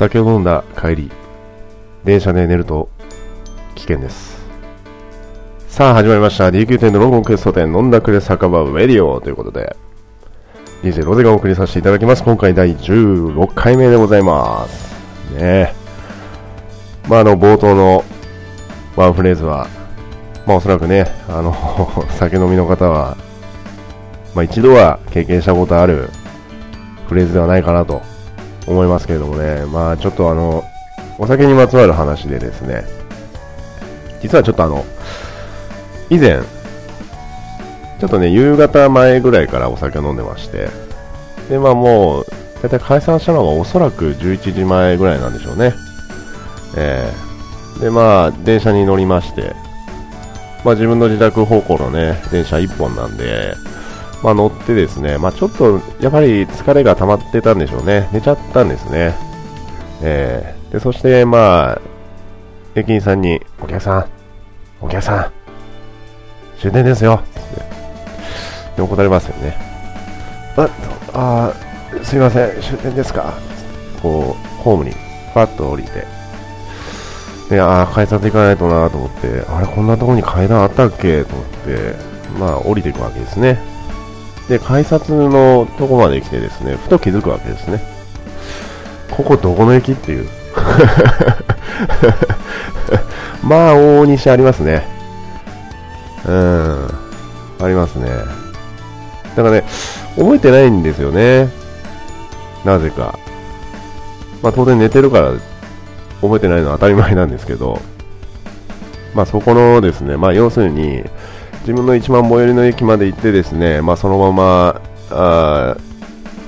酒を飲んだ帰り、電車で寝ると危険です。さあ始まりました。DQ 店のロンゴンクエスト店飲んだくれ酒場ウェディオということで、DJ ロゼがお送りさせていただきます。今回第16回目でございます。ねえ。まああの冒頭のワンフレーズは、まあおそらくね、あの、酒飲みの方は、まあ一度は経験したことあるフレーズではないかなと思いますけれどもね、まあちょっとあの、お酒にまつわる話でですね、実はちょっとあの、以前、ちょっとね、夕方前ぐらいからお酒を飲んでまして、で、まあもう、だいたい解散したのがおそらく11時前ぐらいなんでしょうね。えー、で、まあ、電車に乗りまして、まあ自分の自宅方向のね、電車1本なんで、まあ乗ってですね、まあちょっと、やっぱり疲れが溜まってたんでしょうね。寝ちゃったんですね。えー、で、そして、まあ、駅員さんに、お客さん、お客さん、終電ですよ。って、怒られますよね。あ、あすいません、終電ですか。こう、ホームに、ファッと降りて、で、あー改札行かないとなと思って、あれ、こんなとこに階段あったっけ？と思って、まあ、降りていくわけですね。で、改札のとこまで来てですね、ふと気づくわけですね。ここどこの駅っていう。まあ、往々にしてありますね。うん。ありますね。だからね、覚えてないんですよね。なぜか。まあ、当然寝てるから、覚えてないのは当たり前なんですけど、まあ、そこのですね、まあ、要するに、自分の一番最寄りの駅まで行ってですね、まあ、そのまま、あ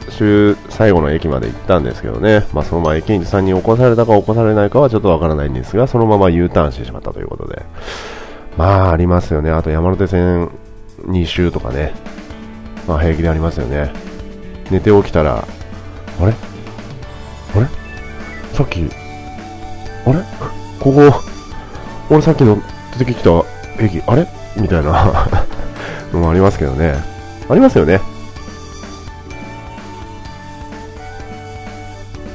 週最後の駅まで行ったんですけどね、まあ、そのまま駅員さんに起こされたか起こされないかはちょっとわからないんですが、そのまま U ターンしてしまったということで、まあ、ありますよね。あと山手線2周とかね、まあ、平気でありますよね。寝て起きたら、あれ？あれ？さっき、あれ？ここ、俺さっきの出てきた駅、あれ？みたいなのもありますけどね。ありますよね。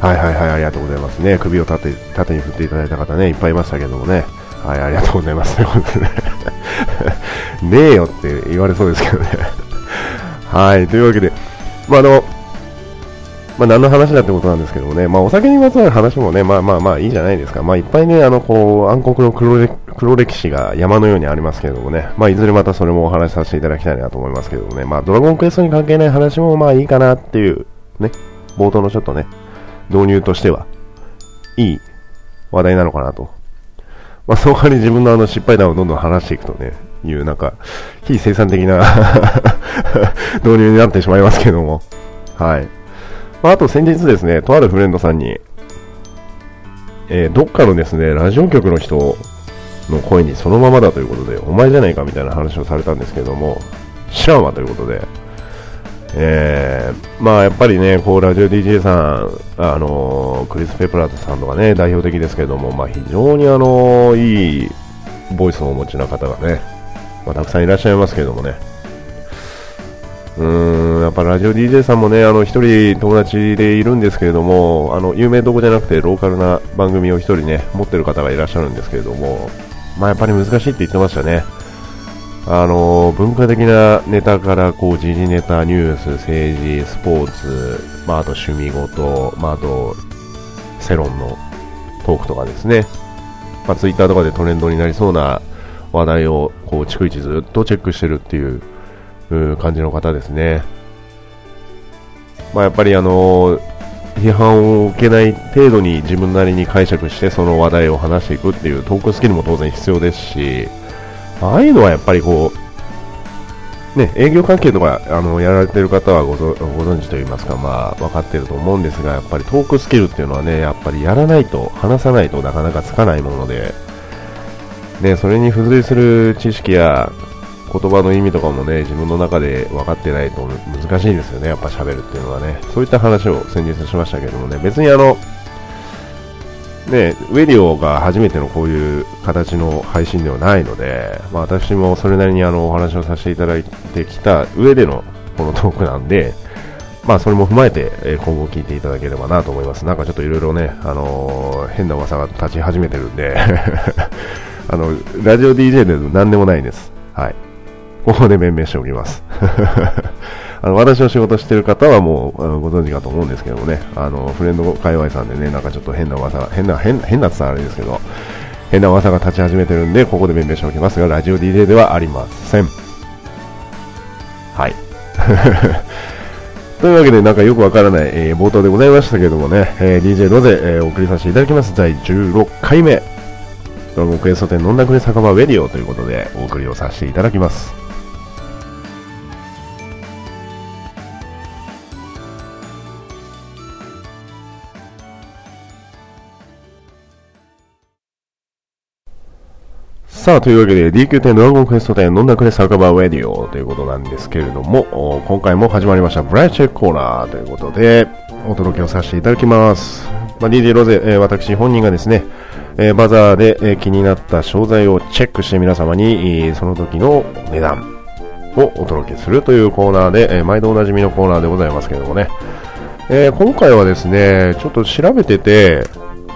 はいはいはい、ありがとうございますね。首を縦縦に振っていただいた方ね、いっぱいいましたけどもね。はい、ありがとうございます。ね ねえよって言われそうですけどね。はい、というわけで、まあ、あの、まあ、何の話だってことなんですけどもね、まあ、お酒にまつわる話もね、まあまあまあいいじゃないですか。まあ、いっぱいね、あの、こう、暗黒の黒歴黒歴史が山のようにありますけれどもね、まあ、いずれまたそれもお話しさせていただきたいなと思いますけどもね、まあ、ドラゴンクエストに関係ない話もまあいいかなっていう、ね、冒頭のちょっとね、導入としては、いい話題なのかなと。まあ、その代わり自分のあの失敗談をどんどん話していくとね、いうなんか、非生産的な 導入になってしまいますけども。はい。まあ、あと先日ですね、とあるフレンドさんに、えーどっかのですね、ラジオ局の人の声にそのままだということで、お前じゃないかみたいな話をされたんですけども、知らんわということで、えーまあやっぱりね、こうラジオ DJ さん、あのークリス・ペプラートさんとかね、代表的ですけども、まあ非常にあのいいボイスをお持ちな方がね、まあ、たくさんいらっしゃいますけどもね、うーん、やっぱラジオ DJ さんもね、あの一人友達でいるんですけれども、あの有名どこじゃなくてローカルな番組を一人ね、持ってる方がいらっしゃるんですけれども、まあやっぱり難しいって言ってましたね。あの文化的なネタからこう時事ネタ、ニュース、政治、スポーツ、まあ、あと趣味事、まあ、あと世論のトークとかですね、まあ、ツイッターとかでトレンドになりそうな話題をこう逐一ずっとチェックしてるっていう感じの方ですね。まあ、やっぱりあの批判を受けない程度に自分なりに解釈してその話題を話していくっていうトークスキルも当然必要ですし、ああいうのはやっぱりこう、ね、営業関係とかあのやられてる方はご存知といいますか、まあ、分かってると思うんですが、やっぱりトークスキルっていうのはね、やっぱりやらないと、話さないとなかなかつかないもので、ね、それに付随する知識や言葉の意味とかもね、自分の中で分かってないと難しいですよね、やっぱ喋るっていうのはね。そういった話を先日しましたけどもね、別にあの、ね、ウェディオが初めてのこういう形の配信ではないので、まあ、私もそれなりにあのお話をさせていただいてきた上でのこのトークなんで、まあ、それも踏まえて、え今後聞いていただければなと思います。なんかちょっといろいろね、あのー、変な噂が立ち始めてるんで あの、ラジオ DJ で何でもないです。はい。ここで弁明しておきます。あの私の仕事してる方はもうご存知かと思うんですけどもね、あのフレンド界隈さんでね、なんかちょっと変な噂が、変な、変変なってあれですけど、変な噂が立ち始めてるんで、ここで弁明しておきますが、ラジオ DJ ではありません。はい。というわけで、なんかよくわからない、えー、冒頭でございましたけどもね、えー、DJ ロゼ、えー、お送りさせていただきます。第16回目、ドラゴンクエスト店飲んだくれ酒場ウェディオということで、お送りをさせていただきます。さあ、というわけで DQ10 ドラゴンクエスト10飲んだくれ酒場ウェディオということなんですけれども、今回も始まりましたブライチェックコーナーということで、お届けをさせていただきます。まあ、DJ ロゼ、えー、私本人がですね、えー、バザーで、えー、気になった商材をチェックして皆様に、えー、その時の値段をお届けするというコーナーで、え毎度おなじみのコーナーでございますけれどもね、え今回はですね、ちょっと調べてて、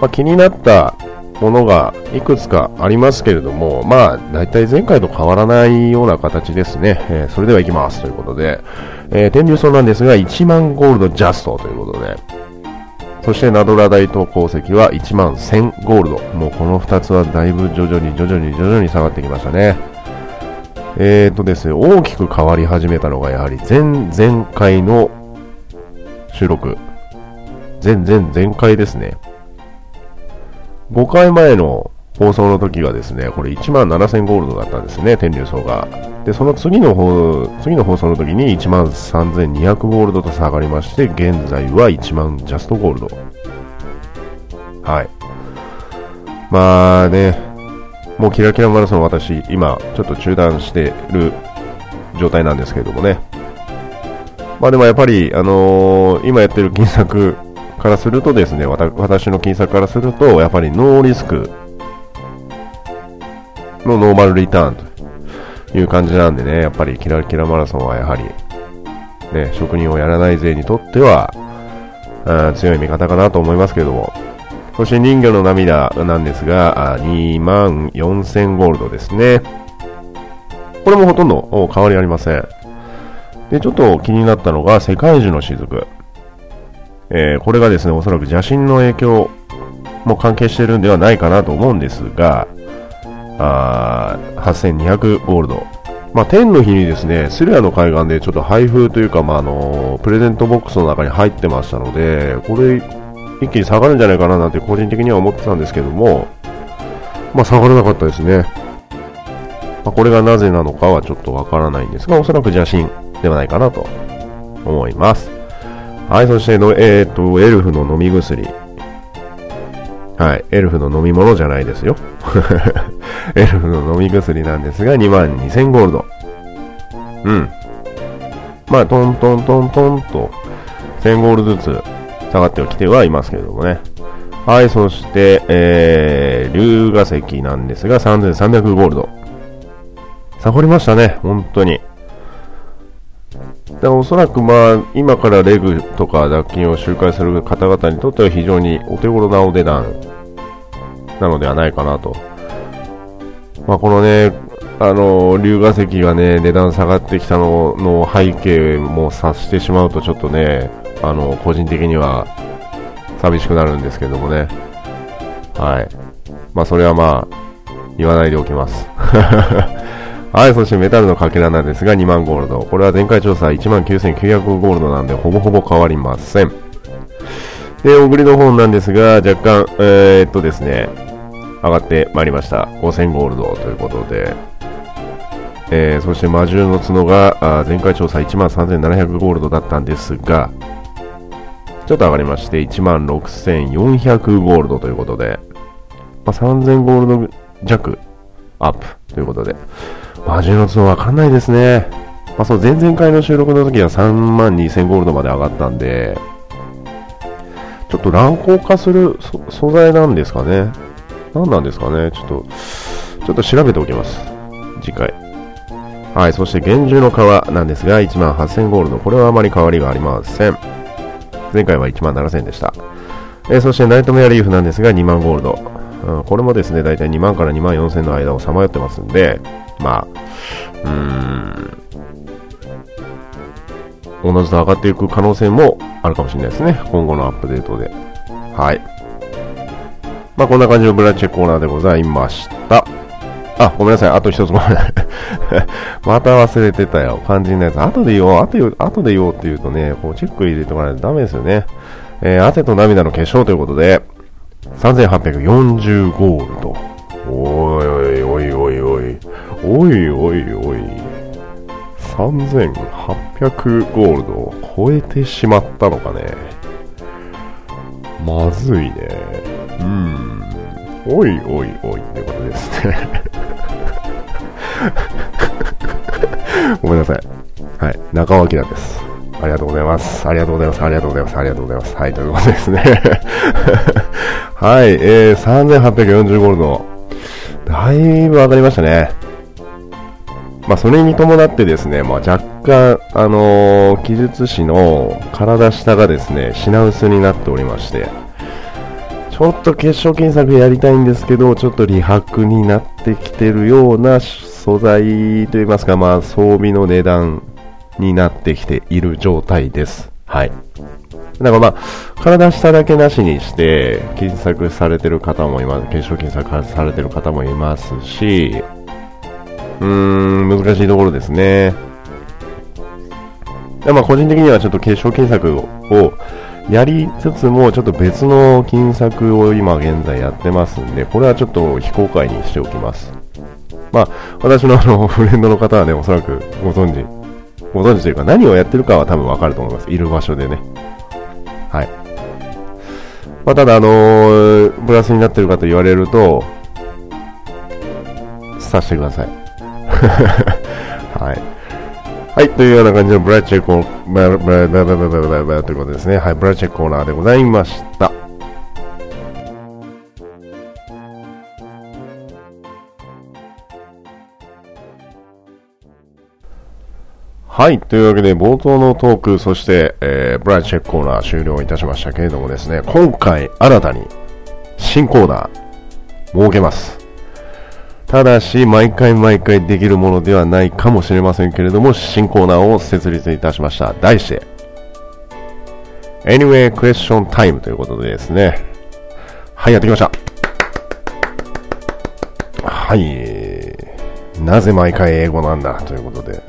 まあ、気になったものがいくつかありますけれども、まあ、大体前回と変わらないような形ですね。えー、それでは行きますということで、えー、天竜層なんですが、1万ゴールドジャストということで、そしてナドラ大東鉱石は1万1000ゴールド。もうこの2つはだいぶ徐々に徐々に徐々に下がってきましたね。えーとですね、大きく変わり始めたのがやはり前々回の収録。前々前回ですね。5回前の放送の時がですね、これ1万7000ゴールドだったんですね、天竜層が。で、その次の方、次の放送の時に1万3200ゴールドと下がりまして、現在は1万ジャストゴールド。はい。まあね、もうキラキラマラソン私、今、ちょっと中断してる状態なんですけれどもね。まあでもやっぱり、あのー、今やってる金策、からするとですね、私の金策からすると、やっぱりノーリスクのノーマルリターンという感じなんでね、やっぱりキラキラマラソンはやはり、ね、職人をやらない勢にとっては、強い味方かなと思いますけども、そして人魚の涙なんですが、2万4000ゴールドですね。これもほとんど変わりありません。で、ちょっと気になったのが、世界樹の雫。えー、これがですね、おそらく邪神の影響も関係してるんではないかなと思うんですが、あ8200ゴールド。まあ、天の日にですね、スリアの海岸でちょっと配布というか、まあ、あのプレゼントボックスの中に入ってましたので、これ、一気に下がるんじゃないかななんて個人的には思ってたんですけども、まあ、下がらなかったですね。まあ、これがなぜなのかはちょっとわからないんですが、おそらく邪神ではないかなと思います。はい、そしての、えっ、と、エルフの飲み薬。はい、エルフの飲み物じゃないですよ。エルフの飲み薬なんですが、2万2000ゴールド。うん。まあ、トントントントンと、1000ゴールずつ下がってはきてはいますけれどもね。はい、そして、えー、龍河石なんですが、3300ゴールド。下がりましたね、本当に。でおそらくまあ今からレグとか脱菌を周回する方々にとっては非常にお手頃なお値段なのではないかなと。まあ、このね、あの、龍河石がね、値段下がってきたのの背景も察してしまうとちょっとね、あの、個人的には寂しくなるんですけどもね。はい。まあ、それはまあ、言わないでおきます。はい、そしてメタルのかけらなんですが2万ゴールド。これは前回調査1万9900ゴールドなんでほぼほぼ変わりません。で、小栗の方なんですが若干、えー、っとですね、上がってまいりました。5000ゴールドということで。えー、そして魔獣の角があ前回調査1万3700ゴールドだったんですが、ちょっと上がりまして1万6400ゴールドということで、まあ、3000ゴールド弱アップということで、魔獣の角わかんないですね。まあ、そう、前々回の収録の時は3万2000ゴールドまで上がったんで、ちょっと乱高化する素材なんですかね。何なんですかね。ちょっと、ちょっと調べておきます。次回。はい、そして厳重の革なんですが、1万8000ゴールド。これはあまり変わりがありません。前回は1万7000でした。えー、そしてナイトメアリーフなんですが、2万ゴールド。うん、これもですね、だいたい2万から2万4000の間をさまよってますんで、まあ、うーん、おのずと上がっていく可能性もあるかもしれないですね。今後のアップデートで。はい。まあ、こんな感じのブラッチェコーナーでございました。あ、ごめんなさい。あと一つごめんなさい。また忘れてたよ。肝心なやつ。後で言おう。後で後で言おうって言うとね、こうチェック入れておかないとダメですよね。えー、汗と涙の結晶ということで、3840ゴールド。おいおいおいおい。おいおいおい。3800ゴールドを超えてしまったのかね。まずいね。うん。おいおいおいってことですね。ごめんなさい。はい。中尾明です。ありがとうございます。ありがとうございます。ありがとうございます。ありがとうございます。はい、ということですね。はい、えー、3840ゴールド。だいぶ上がりましたね。まあ、それに伴ってですね、まあ、若干、あのー、記述師の体下がですね、品薄になっておりまして、ちょっと結晶検索やりたいんですけど、ちょっと利白になってきてるような素材といいますか、まあ、装備の値段になってきている状態です。はい。だからまあ、体下だけなしにして、検索されてる方もいます、検証検索されてる方もいますし、うーん、難しいところですね。まあ、個人的にはちょっと検証検索をやりつつも、ちょっと別の金策を今現在やってますんで、これはちょっと非公開にしておきます。まあ、私のあの、フレンドの方はね、おそらくご存知、ご存知というか何をやってるかは多分わかると思います。いる場所でね。はい。まあ、ただ、あの、プラスになってるかと言われると、さしてください。はい。はい、というような感じのブラチェコー、ブラブラブラブラブラブラということですね。はい、ブラチェコーナーでございました。はい。というわけで、冒頭のトーク、そして、えー、ブライチェックコーナー終了いたしましたけれどもですね、今回、新たに、新コーナー、設けます。ただし、毎回毎回できるものではないかもしれませんけれども、新コーナーを設立いたしました。題して、Anyway Question Time ということでですね、はい、やってきました。はい。なぜ毎回英語なんだということで、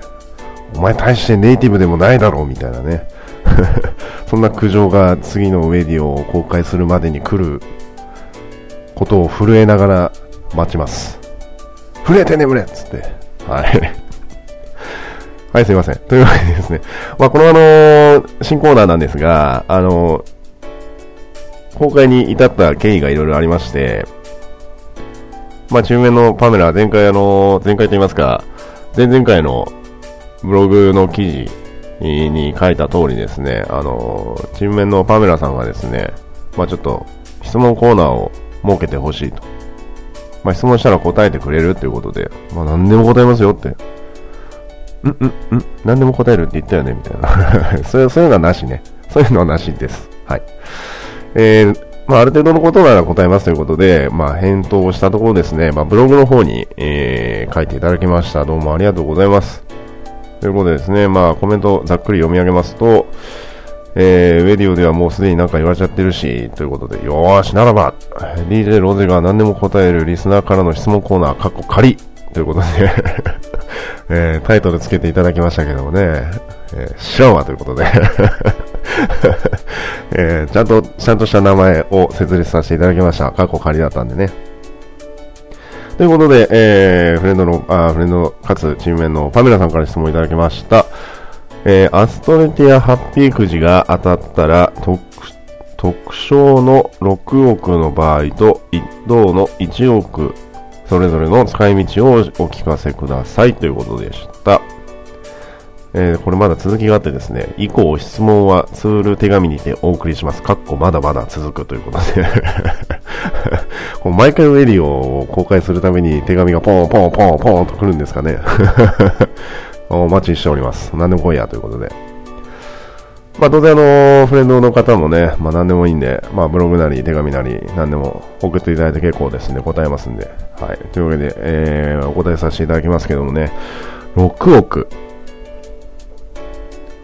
お前大してネイティブでもないだろうみたいなね。そんな苦情が次のウェディオを公開するまでに来ることを震えながら待ちます。震えて眠れっつって。はい。はい、すいません。というわけでですね。まあ、このあのー、新コーナーなんですが、あのー、公開に至った経緯がいろいろありまして、まあ、中面のパメラ、前回あのー、前回と言いますか、前々回のブログの記事に書いた通りですね、あの、チーム面のパメラさんがですね、まあちょっと質問コーナーを設けてほしいと。まあ質問したら答えてくれるっていうことで、まあ何でも答えますよって。んんん何でも答えるって言ったよねみたいな そういう。そういうのはなしね。そういうのはなしです。はい。えー、まあ、ある程度のことなら答えますということで、まあ、返答をしたところですね、まあ、ブログの方に、えー、書いていただきました。どうもありがとうございます。ということでですね、まあコメントざっくり読み上げますと、えー、ウェディオではもうすでになんか言われちゃってるし、ということで、よーし、ならば、DJ ロゼが何でも答えるリスナーからの質問コーナー、カッコ仮ということで えー、タイトルつけていただきましたけどもね、えー、知らんわということで えー、ちゃんと、ちゃんとした名前を設立させていただきました。カッコ仮だったんでね。ということで、えー、フレンドの、あフレンドかつチームメンのパメラさんから質問いただきました。えー、アストレティアハッピーくじが当たったら、特、特賞の6億の場合と、一等の1億、それぞれの使い道をお聞かせくださいということでした。えー、これまだ続きがあってですね、以降質問はツール手紙にてお送りします。かっこまだまだ続くということで こうマイケル・エリオを公開するために手紙がポンポンポンポンと来るんですかね。お待ちしております。何でも来いやということで。まあ、当然あの、フレンドの方もね、まあ、何でもいいんで、まあ、ブログなり、手紙なり、何でも送っていただいて結構ですんで、答えますんで。はい。というわけで、えー、お答えさせていただきますけどもね、6億。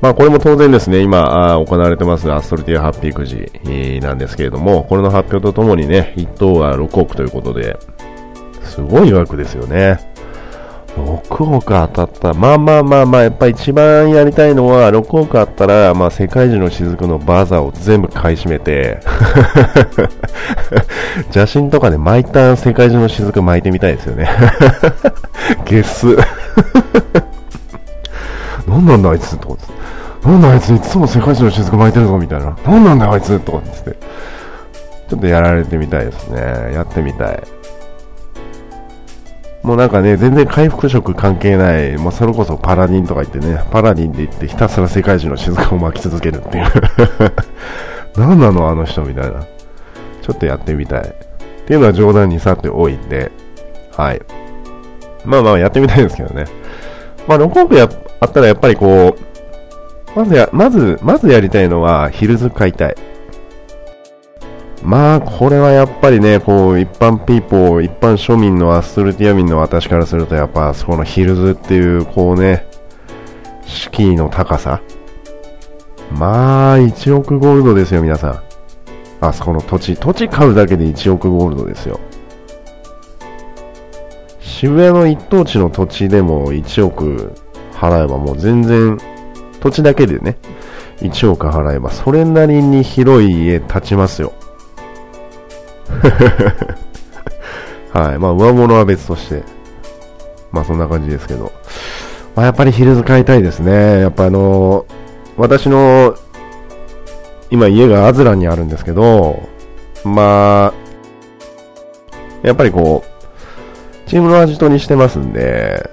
まあ、これも当然ですね、今、行われてますアストルティアハッピーくじなんですけれども、これの発表とともにね、1等が6億ということで、すごい枠ですよね。6億当たった。まあまあまあまあ、やっぱ一番やりたいのは、6億あったら、まあ世界中の雫のバザーを全部買い占めて 邪神とかで巻いた世界中の雫巻いてみたいですよね ゲス。何なんだあいつとかなんだあいついつも世界中の雫巻いてるぞみたいな。何なんだあいつとかって。ちょっとやられてみたいですね。やってみたい。もうなんかね、全然回復色関係ない、もうそれこそパラディンとか言ってね、パラディンで言ってひたすら世界中の雫を巻き続けるっていう 何なのあの人みたいな。ちょっとやってみたい。っていうのは冗談にさって多いんで、はい。まあまあやってみたいですけどね。まあ6億やあったらやっぱりこう、まずや、まず、まずやりたいのはヒルズ買いたい。まあ、これはやっぱりね、こう、一般ピーポー、一般庶民のアストルティア民の私からすると、やっぱ、そこのヒルズっていう、こうね、敷居の高さ。まあ、1億ゴールドですよ、皆さん。あそこの土地、土地買うだけで1億ゴールドですよ。渋谷の一等地の土地でも1億払えばもう全然、土地だけでね、1億払えばそれなりに広い家建ちますよ。はい。まあ、上物は別として。まあ、そんな感じですけど。まあ、やっぱりヒルズ買いたいですね。やっぱあの、私の、今家がアズラにあるんですけど、まあ、やっぱりこう、チームのアジトにしてますんで、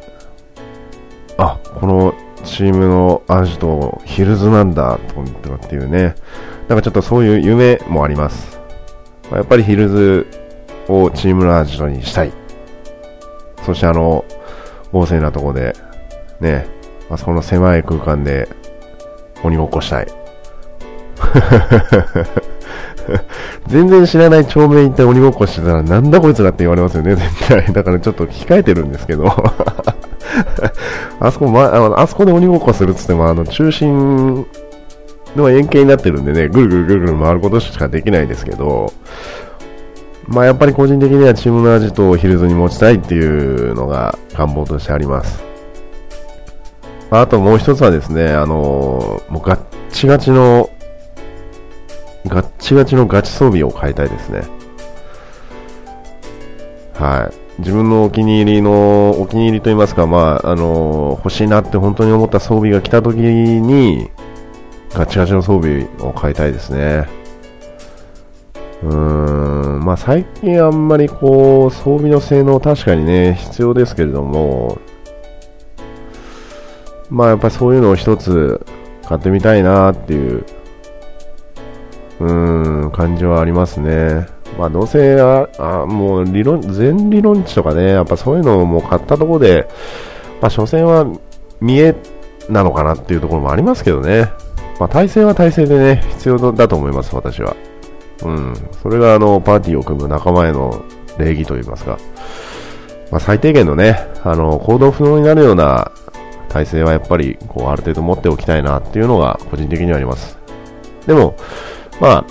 あ、このチームのアジト、ヒルズなんだ、とかっていうね、なんかちょっとそういう夢もあります。やっぱりヒルズをチームラージトにしたい。そしてあの、旺盛なとこで、ね、あそこの狭い空間で鬼ごっこしたい。全然知らない町名行って鬼ごっこしてたらなんだこいつらって言われますよね、絶対。だからちょっと控えてるんですけど。あそこ、ま、ああそこで鬼ごっこするっつっても、あの、中心の円形になってるんでね、ぐるぐるぐるぐる回ることしかできないですけど、まあやっぱり個人的にはチームの味とヒルズに持ちたいっていうのが願望としてあります。あともう一つはですね、あの、もうガッチガチの、ガッチガチのガチ装備を買いたいですね。はい。自分のお気に入りの、お気に入りと言いますか、まあ、あの、欲しいなって本当に思った装備が来た時に、ガチガチの装備を買いたいですね。うーん、まあ最近あんまりこう、装備の性能確かにね、必要ですけれども、まあやっぱりそういうのを一つ買ってみたいなっていう、うーん、感じはありますね。まあどうせ、あ、あもう理論、全理論値とかね、やっぱそういうのをもう買ったところで、まあ所詮は見えなのかなっていうところもありますけどね。まあ体制は体制でね、必要だと思います、私は。うん。それがあの、パーティーを組む仲間への礼儀といいますか。まあ、最低限のね、あの、行動不能になるような体制はやっぱり、こう、ある程度持っておきたいなっていうのが個人的にはあります。でも、まあ、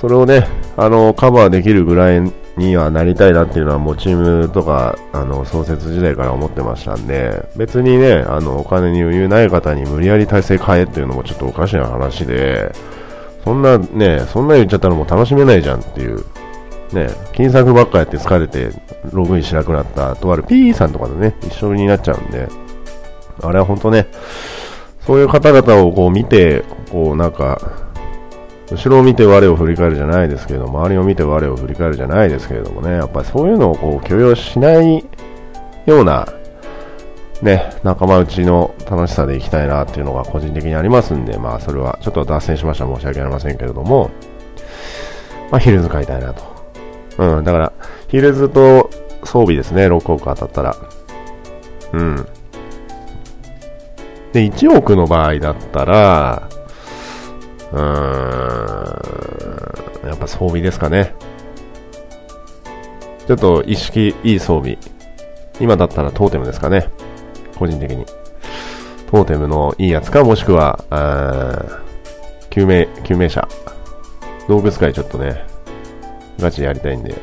それをね、あの、カバーできるぐらいにはなりたいなっていうのはもうチームとか、あの、創設時代から思ってましたんで、別にね、あの、お金に余裕ない方に無理やり体制変えっていうのもちょっとおかしな話で、そんなね、そんな言っちゃったらもう楽しめないじゃんっていう、ね、金策ばっかやって疲れてログインしなくなったとある P さんとかとね、一緒になっちゃうんで、あれは本当ね、そういう方々をこう見て、こうなんか、後ろを見て我を振り返るじゃないですけど、周りを見て我を振り返るじゃないですけれどもね、やっぱりそういうのをこう許容しないようなね、仲間内の楽しさでいきたいなっていうのが個人的にありますんで、まあそれはちょっと脱線しました申し訳ありませんけれども、まあヒルズ買いたいなと。うん、だから、ヒルズと装備ですね、6億当たったら。うん。で、1億の場合だったら、うーん、やっぱ装備ですかね。ちょっと意識いい装備。今だったらトーテムですかね。個人的に。トーテムのいいやつか、もしくは、救命、救命者。動物界ちょっとね、ガチでやりたいんで、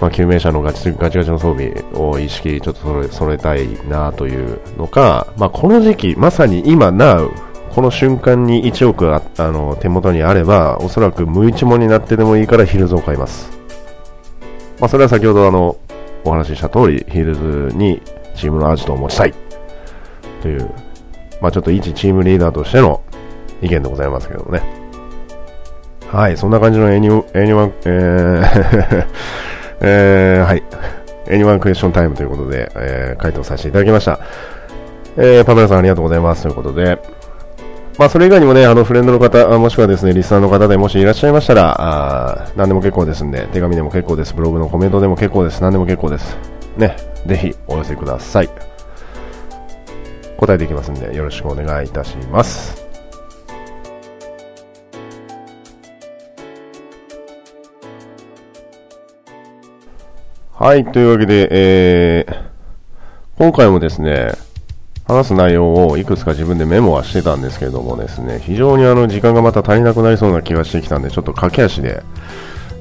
まあ、救命者のガチガチガチの装備を意識ちょっと揃え揃えたいなというのか、まあ、この時期、まさに今、な、この瞬間に1億ああの手元にあれば、おそらく無一文になってでもいいからヒルズを買います。まあ、それは先ほどあの、お話しした通り、ヒルズにチームのアジトを持ちたいという、まあ、ちょっと一チームリーダーとしての意見でございますけどね。はい、そんな感じの any anyone、えー えー、はい。 anyone question time ということで、えー、回答させていただきました。えー、パメラさんありがとうございますということで、まあ、それ以外にもね、あの、フレンドの方、もしくはですね、リスナーの方でもしいらっしゃいましたら、あ何でも結構ですんで、手紙でも結構です、ブログのコメントでも結構です、何でも結構です。ね、ぜひお寄せください。答えていきますんで、よろしくお願いいたします。はい、というわけで、えー、今回もですね、話す内容をいくつか自分でメモはしてたんですけれどもですね、非常にあの時間がまた足りなくなりそうな気がしてきたんで、ちょっと駆け足で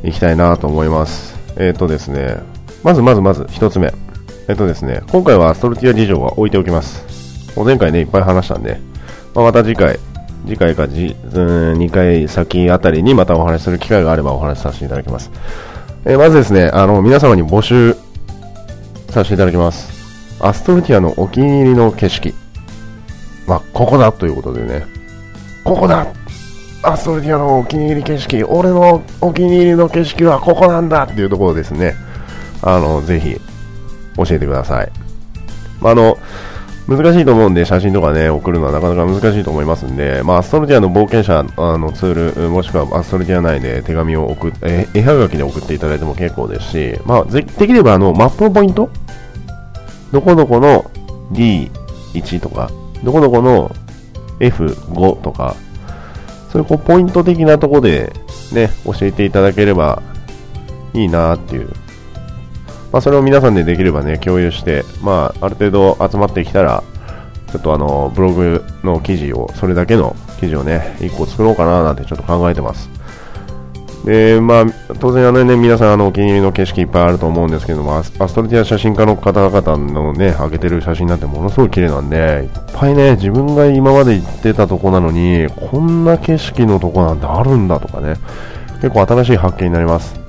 いきたいなと思います。えっ、ー、とですね、まずまずまず一つ目。えっ、ー、とですね、今回はアストルティア事情は置いておきます。もう前回ね、いっぱい話したんで、まあ、また次回、次回かじ、うん、2回先あたりにまたお話しする機会があればお話しさせていただきます。えー、まずですね、あの、皆様に募集させていただきます。アストルティアのお気に入りの景色。まあ、ここだということでね。ここだアストルティアのお気に入り景色。俺のお気に入りの景色はここなんだっていうところですね。あの、ぜひ、教えてください。まあ、の、難しいと思うんで、写真とかね、送るのはなかなか難しいと思いますんで、まあ、アストルティアの冒険者あのツール、もしくはアストルティア内で手紙を送っえ、絵はがきで送っていただいても結構ですし、まあ、できればあの、マップのポイントどこどこの D1 とか、どこどこの F5 とか、そういうこうポイント的なとこでね、教えていただければいいなっていうまあ、それを皆さんでできればね、共有して、まあ、ある程度集まってきたら、ちょっとあの、ブログの記事を、それだけの記事をね、1個作ろうかななんてちょっと考えてます。で、まあ、当然あのね、皆さんあの、お気に入りの景色いっぱいあると思うんですけども、アストルティア写真家の方々のね、上げてる写真なんてものすごい綺麗なんで、いっぱいね、自分が今まで行ってたとこなのに、こんな景色のとこなんてあるんだとかね、結構新しい発見になります。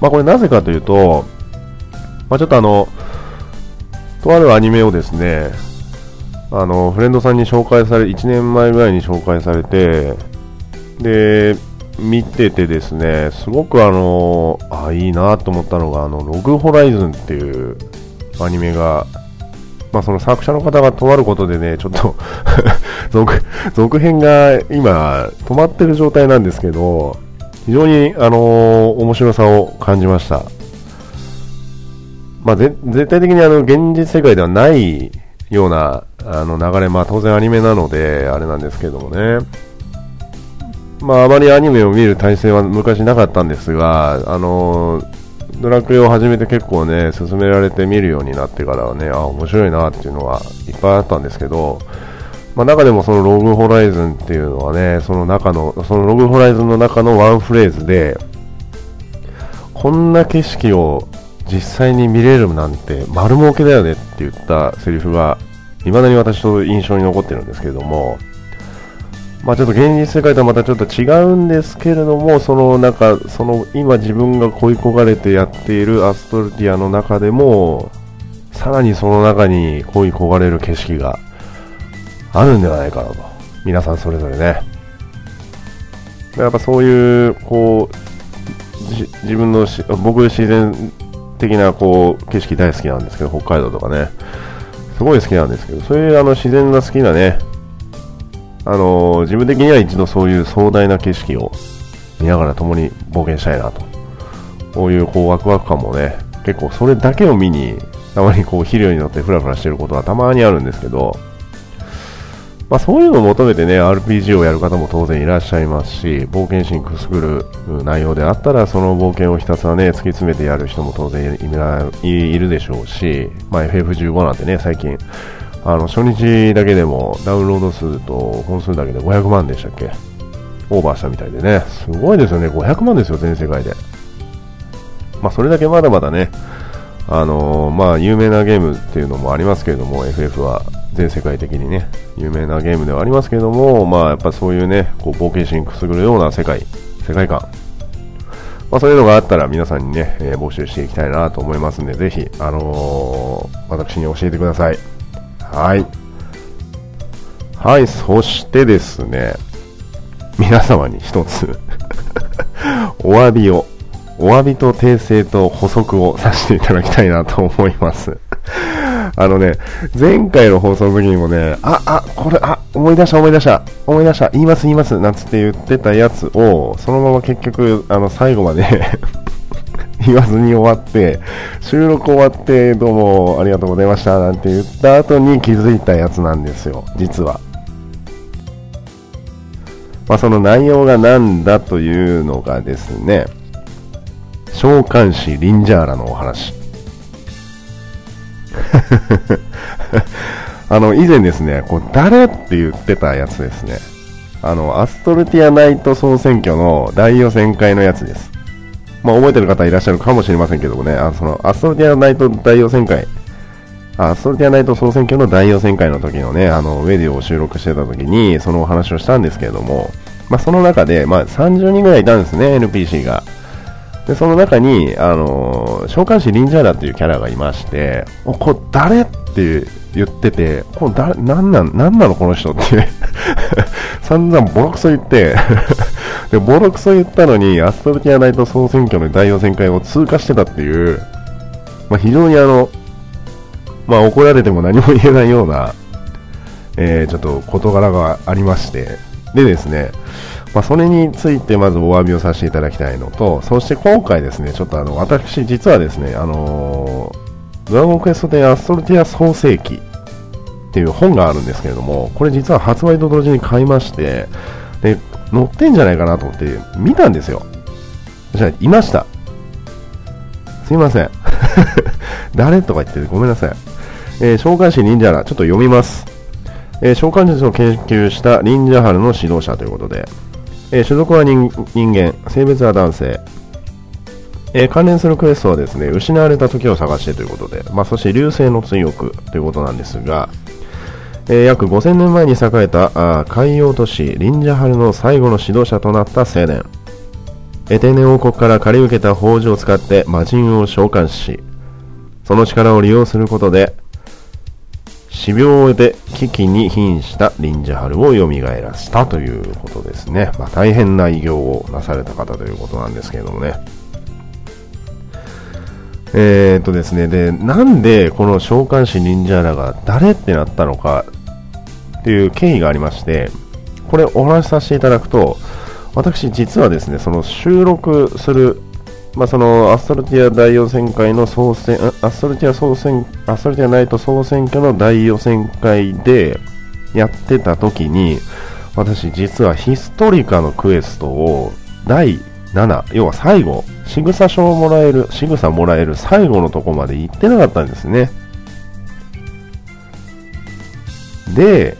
まあこれなぜかというと、まあ、ちょっとあの、とあるアニメをですね、あの、フレンドさんに紹介され、1年前ぐらいに紹介されて、で、見ててですね、すごくあの、あ、いいなと思ったのが、あの、ログホライズンっていうアニメが、まあ、その作者の方がとあることでね、ちょっと 続、続編が今、止まってる状態なんですけど、非常に、あの、面白さを感じました。まあ、絶対的にあの現実世界ではないようなあの流れ、まあ、当然アニメなのであれなんですけどもね、まあ、あまりアニメを見る体制は昔なかったんですが、あのドラクエを始めて結構ね、勧められて見るようになってからはね、あ、面白いなっていうのはいっぱいあったんですけど、まあ、中でもそのログホライズンっていうのはね、その中の、そのログホライズンの中のワンフレーズで、こんな景色を実際に見れるなんて丸儲けだよねって言ったセリフが未だに私と印象に残ってるんですけれども、まあ、ちょっと現実世界とはまたちょっと違うんですけれども、その中、その今自分が恋焦がれてやっているアストルティアの中でも、さらにその中に恋焦がれる景色があるんではないかなと。皆さんそれぞれね。やっぱそういう、こう、自分のし僕自然的なこう景色大好きなんですけど、北海道とかね、すごい好きなんですけど、そういうあの自然が好きなね、あの、自分的には一度そういう壮大な景色を見ながら共に冒険したいなと。こういうこうワクワク感もね、結構それだけを見に、たまにこう肥料に乗ってフラフラしてることはたまにあるんですけど、まあ、そういうのを求めてね、RPG をやる方も当然いらっしゃいますし、冒険心くすぐる内容であったら、その冒険をひたすらね、突き詰めてやる人も当然いるでしょうし、まあ、FF15 なんてね、最近、あの、初日だけでもダウンロード数と本数だけで500万でしたっけ？オーバーしたみたいでね、すごいですよね、500万ですよ、全世界で。まあ、それだけまだまだね、あのー、まあ、有名なゲームっていうのもありますけれども、FF は全世界的にね、有名なゲームではありますけれども、まあ、やっぱそういうね、こう冒険心くすぐるような世界、世界観、まあ、そういうのがあったら皆さんにね、えー、募集していきたいなと思いますんで、ぜひ、あのー、私に教えてください。はい。はい、そしてですね、皆様に一つ お詫びをお詫びと訂正と補足をさせていただきたいなと思います あのね、前回の放送の時にもね、あ、あ、これ、あ、思い出した思い出した、思い出した、言います言います、なんつって言ってたやつを、そのまま結局、あの、最後まで 言わずに終わって、収録終わって、どうもありがとうございました、なんて言った後に気づいたやつなんですよ、実は。まあ、その内容が何だというのがですね、召喚師リンジャーラのお話。あの、以前ですね、こう誰って言ってたやつですね。あの、アストルティアナイト総選挙の大予選会のやつです。まあ、覚えてる方いらっしゃるかもしれませんけどもね、あその、アストルティアナイト大予選会、アストルティアナイト総選挙の大予選会の時のね、あの、ウェディオを収録してた時に、そのお話をしたんですけれども、まあ、その中で、まあ、30人ぐらいいたんですね、NPC が。で、その中に、あの、召喚師リンジャーラっていうキャラがいまして、お、これ誰？って言ってて、これ誰、なんなん、なんなのこの人って。散々ボロクソ言って。で、ボロクソ言ったのに、アストルティアナイト総選挙の大予選会を通過してたっていう、まあ、非常にあの、まあ、怒られても何も言えないような、えー、ちょっと事柄がありまして、でですね、まあ、それについてまずお詫びをさせていただきたいのと、そして今回ですね、ちょっとあの、私実はですね、あのー、ドラゴンクエストでアストルティア創世記っていう本があるんですけれども、これ実は発売と同時に買いまして、で、載ってんじゃないかなと思って見たんですよ。じゃ、いました。すいません。誰とか言ってごめんなさい。えー、召喚師忍者ら、ちょっと読みます。えー、召喚術を研究した忍者春の指導者ということで、えー、所属は人間、性別は男性、えー、関連するクエストはですね、失われた時を探してということで、まあ、そして流星の追憶ということなんですが、えー、約5000年前に栄えたあ海洋都市リンジャハルの最後の指導者となった青年、エテネ王国から借り受けた宝珠を使って魔人を召喚し、その力を利用することで死病で危機に瀕した臨時春を蘇らせたということですね。まあ、大変な偉業をなされた方ということなんですけれどもね。えー、っとですね、で、なんでこの召喚師忍者らが誰ってなったのかいう経緯がありまして、これお話しさせていただくと、私実はですね、その収録するまあ、そのアストルティア大予選会の総選アストルティア総選アストルティアナイト総選挙の大予選会でやってた時に私実はヒストリカのクエストを第7要は最後仕草書をもらえる仕草もらえる最後のとこまで行ってなかったんですね。で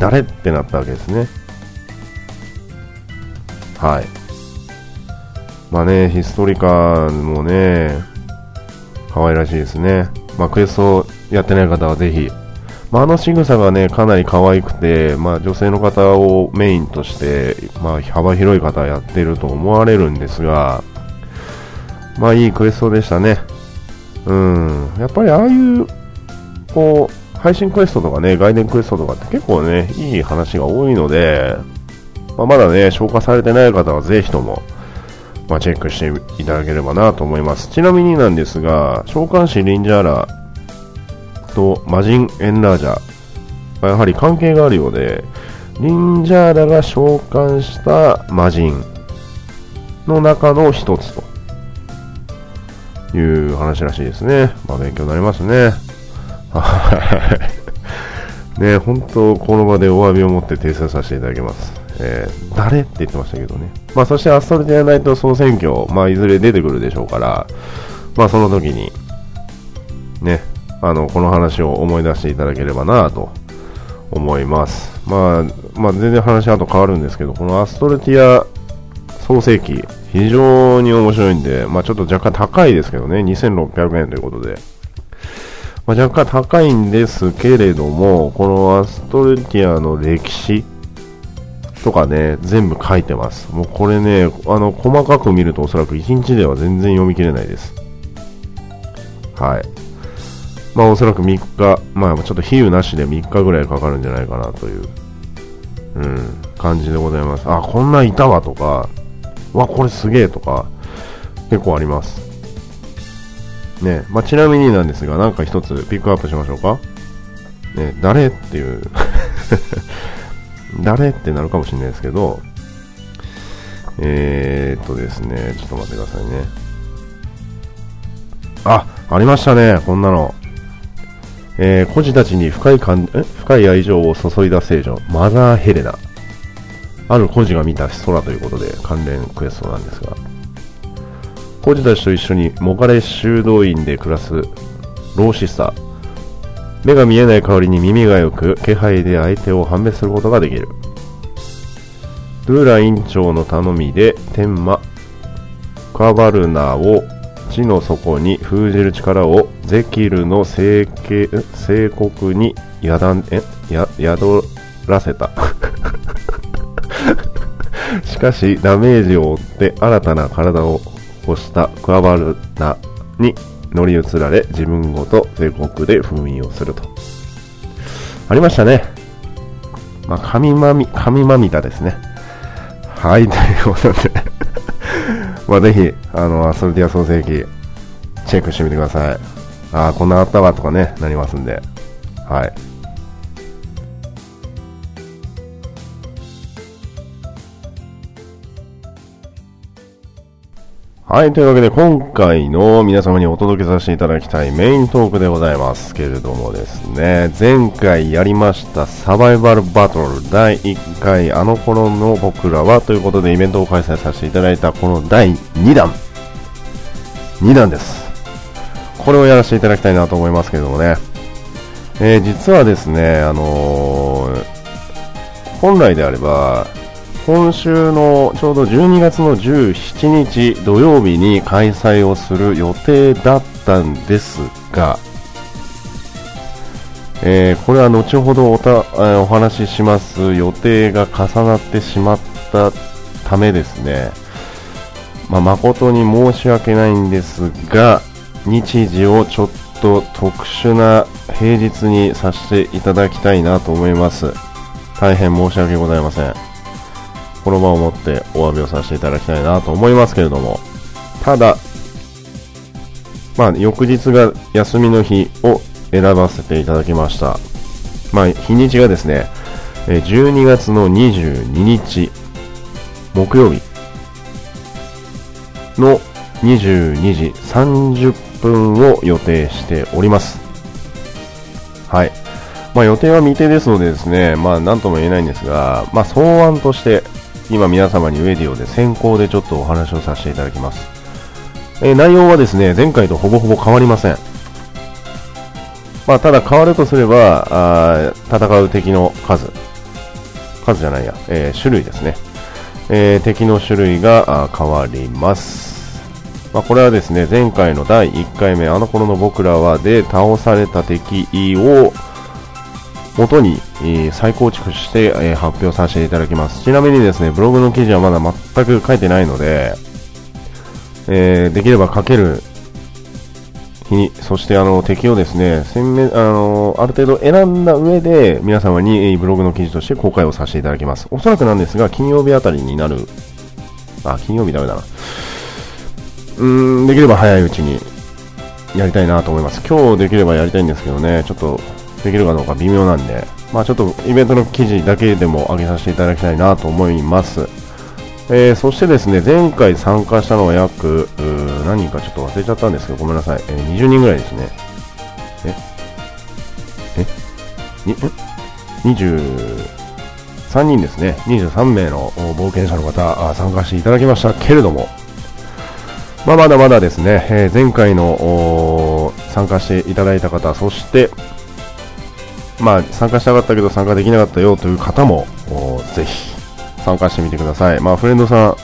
誰ってなったわけですねはいまあね、ヒストリカもね、可愛らしいですね。まあ、クエストやってない方はぜひ。まあ、あの仕草がね、かなり可愛くて、まあ、女性の方をメインとして、まあ、幅広い方やってると思われるんですが、まあ、いいクエストでしたね。うん。やっぱりああいう、こう、配信クエストとかね、外伝クエストとかって結構ね、いい話が多いので、まあ、まだね、消化されてない方はぜひとも、まあ、チェックしていただければなと思います。ちなみになんですが、召喚師リンジャーラと魔人エンラージャーま、やはり関係があるようで、リンジャーラが召喚した魔人の中の一つという話らしいですね。まあ、勉強になりますね。ね、本当、この場でお詫びを持って訂正させていただきます。えー、誰って言ってましたけどね。まあ、そしてアストルティアナイト総選挙、まあ、いずれ出てくるでしょうから、まあ、その時に、ね、あの、この話を思い出していただければなと思います。まあ、まあ、全然話あと変わるんですけど、このアストルティア創世記、非常に面白いんで、まあ、ちょっと若干高いですけどね、2600円ということで。まあ、若干高いんですけれども、このアストルティアの歴史とかね、全部書いてます。もうこれね、あの、細かく見るとおそらく1日では全然読み切れないです。はい。まあおそらく3日、まあちょっと比喩なしで3日ぐらいかかるんじゃないかなという、うん、感じでございます。あ、こんないたわとか、わ、これすげえとか、結構あります。ね、まあ、ちなみになんですが、なんか一つピックアップしましょうか。ね、誰っていう 誰ってなるかもしれないですけど、えー、っとですね、ちょっと待ってくださいね。あ、ありましたね、こんなの。えー、孤児たちに深いかんえ？深い愛情を注いだ聖女、マザー・ヘレナ。ある孤児が見た空ということで関連クエストなんですが、孤児たちと一緒にモガレ修道院で暮らすローシスター。目が見えない代わりに耳が良く、気配で相手を判別することができる。ルーラ院長の頼みで天魔カバルナを地の底に封じる力をゼキルの聖聖国にやだんえや宿らせた しかしダメージを負って新たな体を欲したクワバルナに乗り移られ自分ごと帝国で封印をするとありましたねまあ神まみ神まみたですねはいということで まあ、ぜひ、あの、アストルティア創世記、チェックしてみてください。ああ、こんなあったわとかね、なりますんで。はい。はい。というわけで、今回の皆様にお届けさせていただきたいメイントークでございますけれどもですね、前回やりましたサバイバルバトル第1回あの頃の僕らはということでイベントを開催させていただいたこの第2弾。2弾です。これをやらせていただきたいなと思いますけれどもね。えー、実はですね、あのー、本来であれば、今週のちょうど12月の17日土曜日に開催をする予定だったんですが、えー、これは後ほどおた、え、お話しします予定が重なってしまったためですね、まあ、誠に申し訳ないんですが、日時をちょっと特殊な平日にさせていただきたいなと思います。大変申し訳ございません。この場をもってお詫びをさせていただきたいなと思いますけれども、ただ、まあ、翌日が休みの日を選ばせていただきました。まあ、日にちがですね、12月の22日、木曜日の22時30分を予定しております。はい。まあ、予定は未定ですのでですね、まあ、なんとも言えないんですが、まあ、草案として、今皆様にウェディオで先行でちょっとお話をさせていただきます。えー、内容はですね、前回とほぼほぼ変わりません。まあ、ただ変わるとすれば、あ戦う敵の数、数じゃないや、えー、種類ですね。えー、敵の種類が変わります。まあ、これはですね、前回の第1回目、あの頃の僕らはで倒された敵を、元に、え、再構築して、え、発表させていただきます。ちなみにですね、ブログの記事はまだ全く書いてないので、えー、できれば書ける日に、そしてあの敵をですね、鮮明あのある程度選んだ上で皆様に、え、ブログの記事として公開をさせていただきます。おそらくなんですが、金曜日あたりになる、あ、金曜日ダメだな。うーん、できれば早いうちにやりたいなと思います。今日できればやりたいんですけどね、ちょっとできるかどうか微妙なんで、まあ、ちょっとイベントの記事だけでも上げさせていただきたいなと思います。えー、そしてですね、前回参加したのは約、何人かちょっと忘れちゃったんですけど、ごめんなさい。えー、20人ぐらいですね。え？え？に、ん ?23 人ですね。23名の冒険者の方、参加していただきましたけれども、まあ、まだまだですね、えー、前回の参加していただいた方、そして、まあ、参加したかったけど参加できなかったよという方も、ぜひ参加してみてください。まあ、フレンドさん、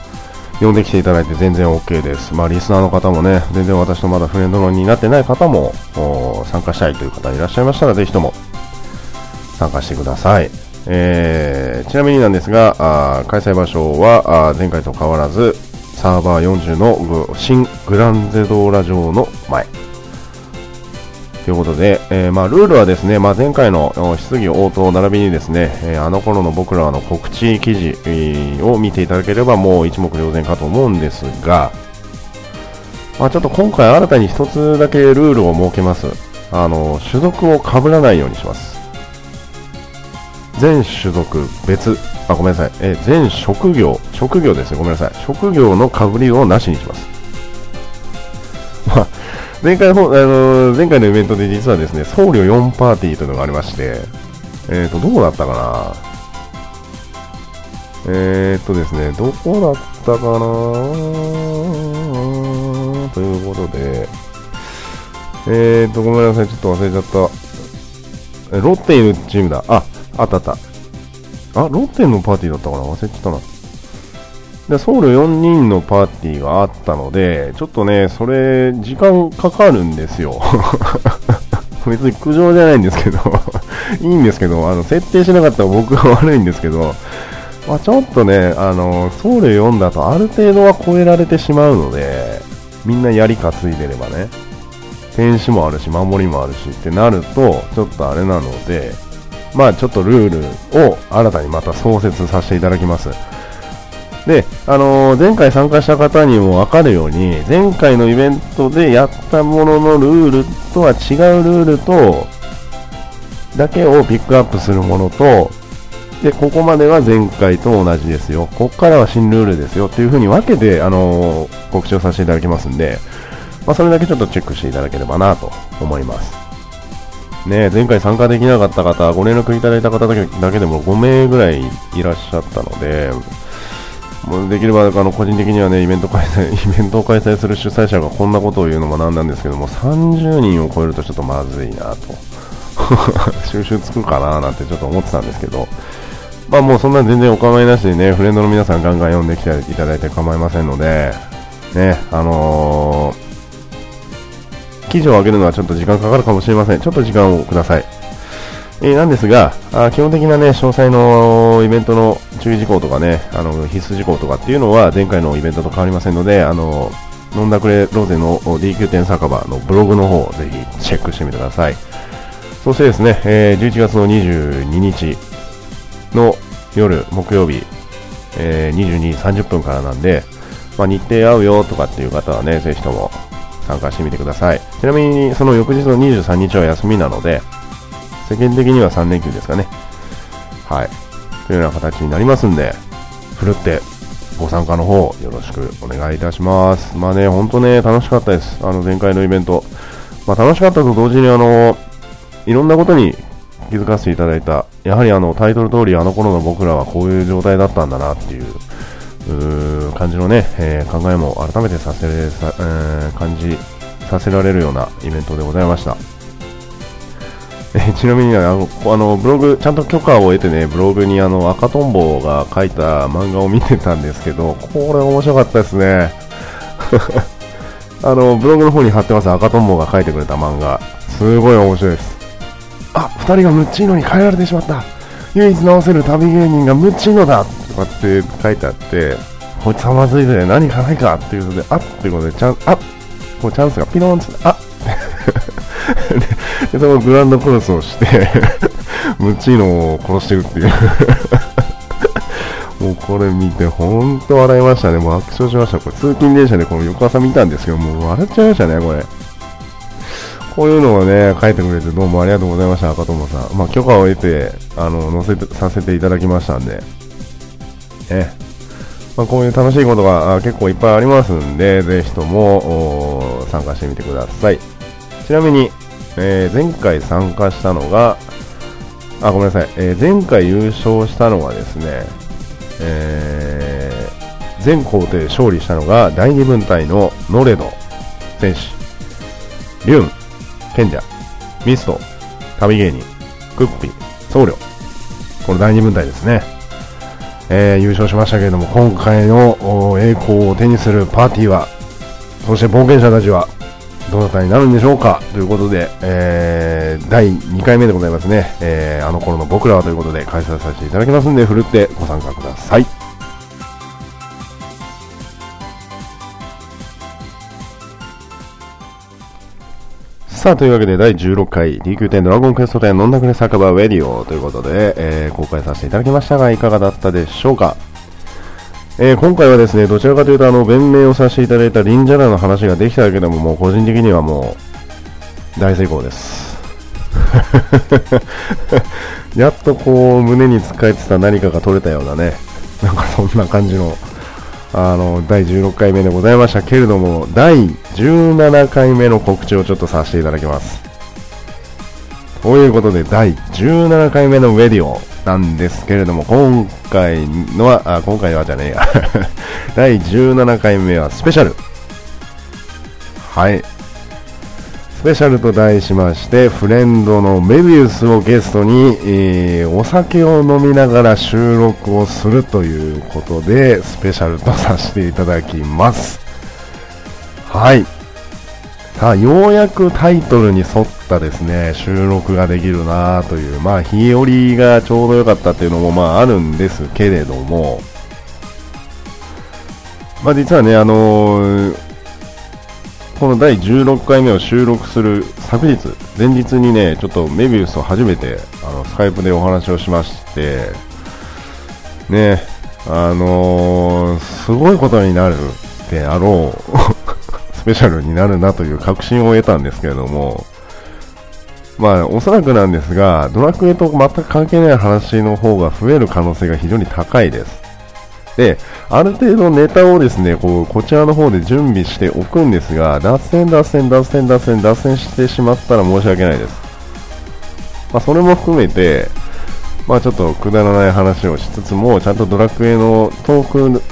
呼んできていただいて全然 OK です。まあ、リスナーの方もね、全然私とまだフレンドのになってない方も、参加したいという方いらっしゃいましたら、ぜひとも参加してください。えー、ちなみになんですが、あ開催場所はあ前回と変わらず、サーバー40の新グランゼドーラ城の前。ということで、えー、まあ、ルールはですね、まあ、前回の質疑応答並びにですね、えー、あの頃の僕らの告知記事、を見ていただければもう一目瞭然かと思うんですが、まあ、ちょっと今回新たに一つだけルールを設けます。あの、種族を被らないようにします。全種族別、あ、ごめんなさい、えー、全職業、職業ですよ、ごめんなさい。職業の被りをなしにします。前回の、あの前回のイベントで実はですね、僧侶4パーティーというのがありまして、えっ、ー、と、どうだったかな？えっ、ー、とですね、どこだったかな？ということで、えっ、ー、と、ごめんなさい、ちょっと忘れちゃった。ロッテンチームだ。あ、あったあった。あ、ロッテのパーティーだったかな？忘れちゃったな。で、ソウル4人のパーティーがあったので、ちょっとね、それ、時間かかるんですよ。別に苦情じゃないんですけど いいんですけど、あの、設定しなかったら僕が悪いんですけど、まあ、ちょっとね、あの、ソウル4だとある程度は超えられてしまうので、みんな槍担いでればね、天使もあるし、守りもあるしってなると、ちょっとあれなので、まあちょっとルールを新たにまた創設させていただきます。で、あのー、前回参加した方にも分かるように、前回のイベントでやったもののルールとは違うルールと、だけをピックアップするものと、で、ここまでは前回と同じですよ。ここからは新ルールですよっていう風に分けて、あのー、告知をさせていただきますんで、まあ、それだけちょっとチェックしていただければなと思います。ね、前回参加できなかった方、ご連絡いただいた方だけでも5名ぐらいいらっしゃったので、もうできればあの個人的にはねイベント開催 イベントを開催する主催者がこんなことを言うのもなんなんですけども30人を超えるとちょっとまずいなと。収集つくかななんてちょっと思ってたんですけど。まあもうそんな全然お構いなしでねフレンドの皆さんガンガン読んできていただいて構いませんのでねあのー、記事を上げるのはちょっと時間かかるかもしれません。ちょっと時間をください。えー、なんですがあ、基本的なね、詳細のイベントの注意事項とかね、あの必須事項とかっていうのは前回のイベントと変わりませんので、あの飲んだくれロゼの DQ 点酒場のブログの方をぜひチェックしてみてください。そしてですね、えー、11月の22日の夜、木曜日、えー、22時30分からなんで、まあ、日程合うよとかっていう方はね、ぜひとも参加してみてください。ちなみに、その翌日の23日は休みなので、世間的には3連休ですかね。はい。というような形になりますんで、ふるってご参加の方よろしくお願いいたします。まあね、ほんとね、楽しかったです。あの前回のイベント。まあ楽しかったと同時にあの、いろんなことに気づかせていただいた。やはりあのタイトル通りあの頃の僕らはこういう状態だったんだなっていう、う感じのね、えー、考えも改めてさせさ、えー、感じさせられるようなイベントでございました。え ちなみにあのあのブログ、ちゃんと許可を得てね、ブログにあの赤とんぼが書いた漫画を見てたんですけど、これ面白かったですね。あの、ブログの方に貼ってます赤とんぼが書いてくれた漫画。すごい面白いです。あ、二人がムッチーノに変えられてしまった。唯一直せる旅芸人がムッチーノだとかって書いてあって、こいつはまずいぜ、何かないかっていうので、あっていうことで、ちゃん、あこうチャンスがピノーンって、あっ で、そのグランドクロスをして ムチーノを殺してるっていう もうこれ見て、ほんと笑いましたね。もう爆笑しました。これ通勤電車でこの翌朝見たんですけど、もう笑っちゃいましたね、これ。こういうのをね、書いてくれてどうもありがとうございました、赤友さん。まあ、許可を得て、あの、載せて、させていただきましたんで。ね。まあ、こういう楽しいことが結構いっぱいありますんで、ぜひとも参加してみてください。ちなみに、えー、前回参加したのが、あ、ごめんなさい、えー、前回優勝したのがですね、えー、全工程勝利したのが第2分隊のノレド選手、リュン、賢者、ミスト、旅芸人、クッピ、僧侶、この第2分隊ですね。えー、優勝しましたけれども、今回の栄光を手にするパーティーは、そして冒険者たちは、どなたになるんでしょうかということで、えー、第2回目でございますね、えー、あの頃の僕らはということで開催させていただきますんで、ふるってご参加ください。さあ、というわけで第16回 DQ10 ドラゴンクエスト10飲んだくれ酒場ウェディオということで、えー、公開させていただきましたが、いかがだったでしょうか？えー、今回はですね、どちらかというと、あの、弁明をさせていただいた忍者らの話ができただけでも、もう個人的にはもう、大成功です。やっとこう、胸に使えてた何かが取れたようなね、なんかそんな感じの、あの、第16回目でございましたけれども、第17回目の告知をちょっとさせていただきます。ということで、第17回目のウェディオなんですけれども、今回のは、あ、今回はじゃねえや。第17回目はスペシャル。はい。スペシャルと題しまして、フレンドのメビウスをゲストに、えー、お酒を飲みながら収録をするということで、スペシャルとさせていただきます。はい。さあ、ようやくタイトルに沿ったですね、収録ができるなという、まあ、日和がちょうど良かったっていうのも、まあ、あるんですけれども、まあ、実はね、あのーこの第16回目を収録する昨日、前日にね、ちょっとメビウスを初めて、あの、スカイプでお話をしまして、ね、あのー、すごいことになるであろう。ペシャルになるなという確信を得たんですけれども、まあ、おそらくなんですが、ドラクエと全く関係ない話の方が増える可能性が非常に高いです。で、ある程度ネタをですね、こう、こちらの方で準備しておくんですが、脱線、脱線、脱線、脱線、脱線してしまったら申し訳ないです。まあ、それも含めて、まあ、ちょっとくだらない話をしつつも、ちゃんとドラクエのトーク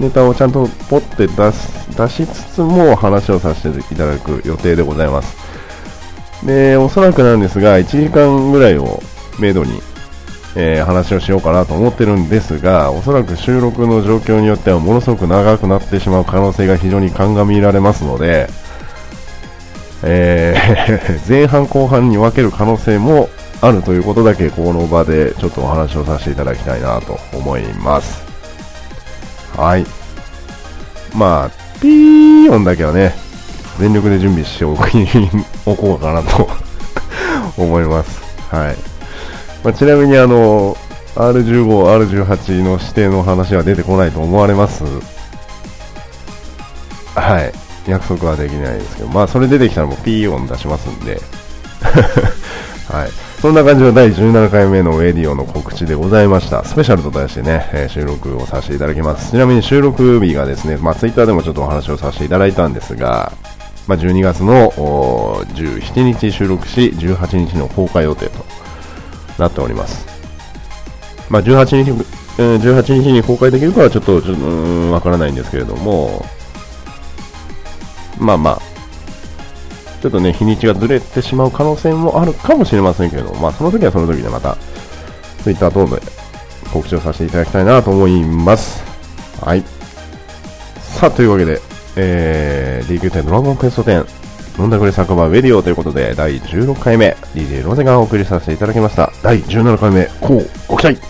ネタをちゃんとポって出す出しつつも話をさせていただく予定でございます。で、おそらくなんですが、1時間ぐらいをめどにえー、話をしようかなと思ってるんですが、おそらく収録の状況によってはものすごく長くなってしまう可能性が非常に鑑みられますので、えー 前半後半に分ける可能性もあるということだけこの場でちょっとお話をさせていただきたいなと思います。はい。まあ、ピー音だけはね、全力で準備してお こうかなと 思います。はい。まあ、ちなみにあの R15、R18 の指定の話は出てこないと思われます。はい。約束はできないですけど、まあそれ出てきたらもう P 音出しますんで。はい。そんな感じの第17回目のウェディオの告知でございました。スペシャルと題してね、えー、収録をさせていただきます。ちなみに収録日がですね、まあツイッターでもちょっとお話をさせていただいたんですが、まあ12月の17日収録し、18日の公開予定となっております。まあ、18日、え、18日に公開できるかはちょっと、わからないんですけれども、まあまあ、ちょっとね、日にちがずれてしまう可能性もあるかもしれませんけど、まあ、その時はその時でまた、Twitter 等で告知をさせていただきたいなと思います。はい。さあ、というわけで、えー、DQ10 ドラゴンクエスト10、飲んだくれ酒場ウェディオということで、第16回目、DJ ロゼがお送りさせていただきました。第17回目、こうご期待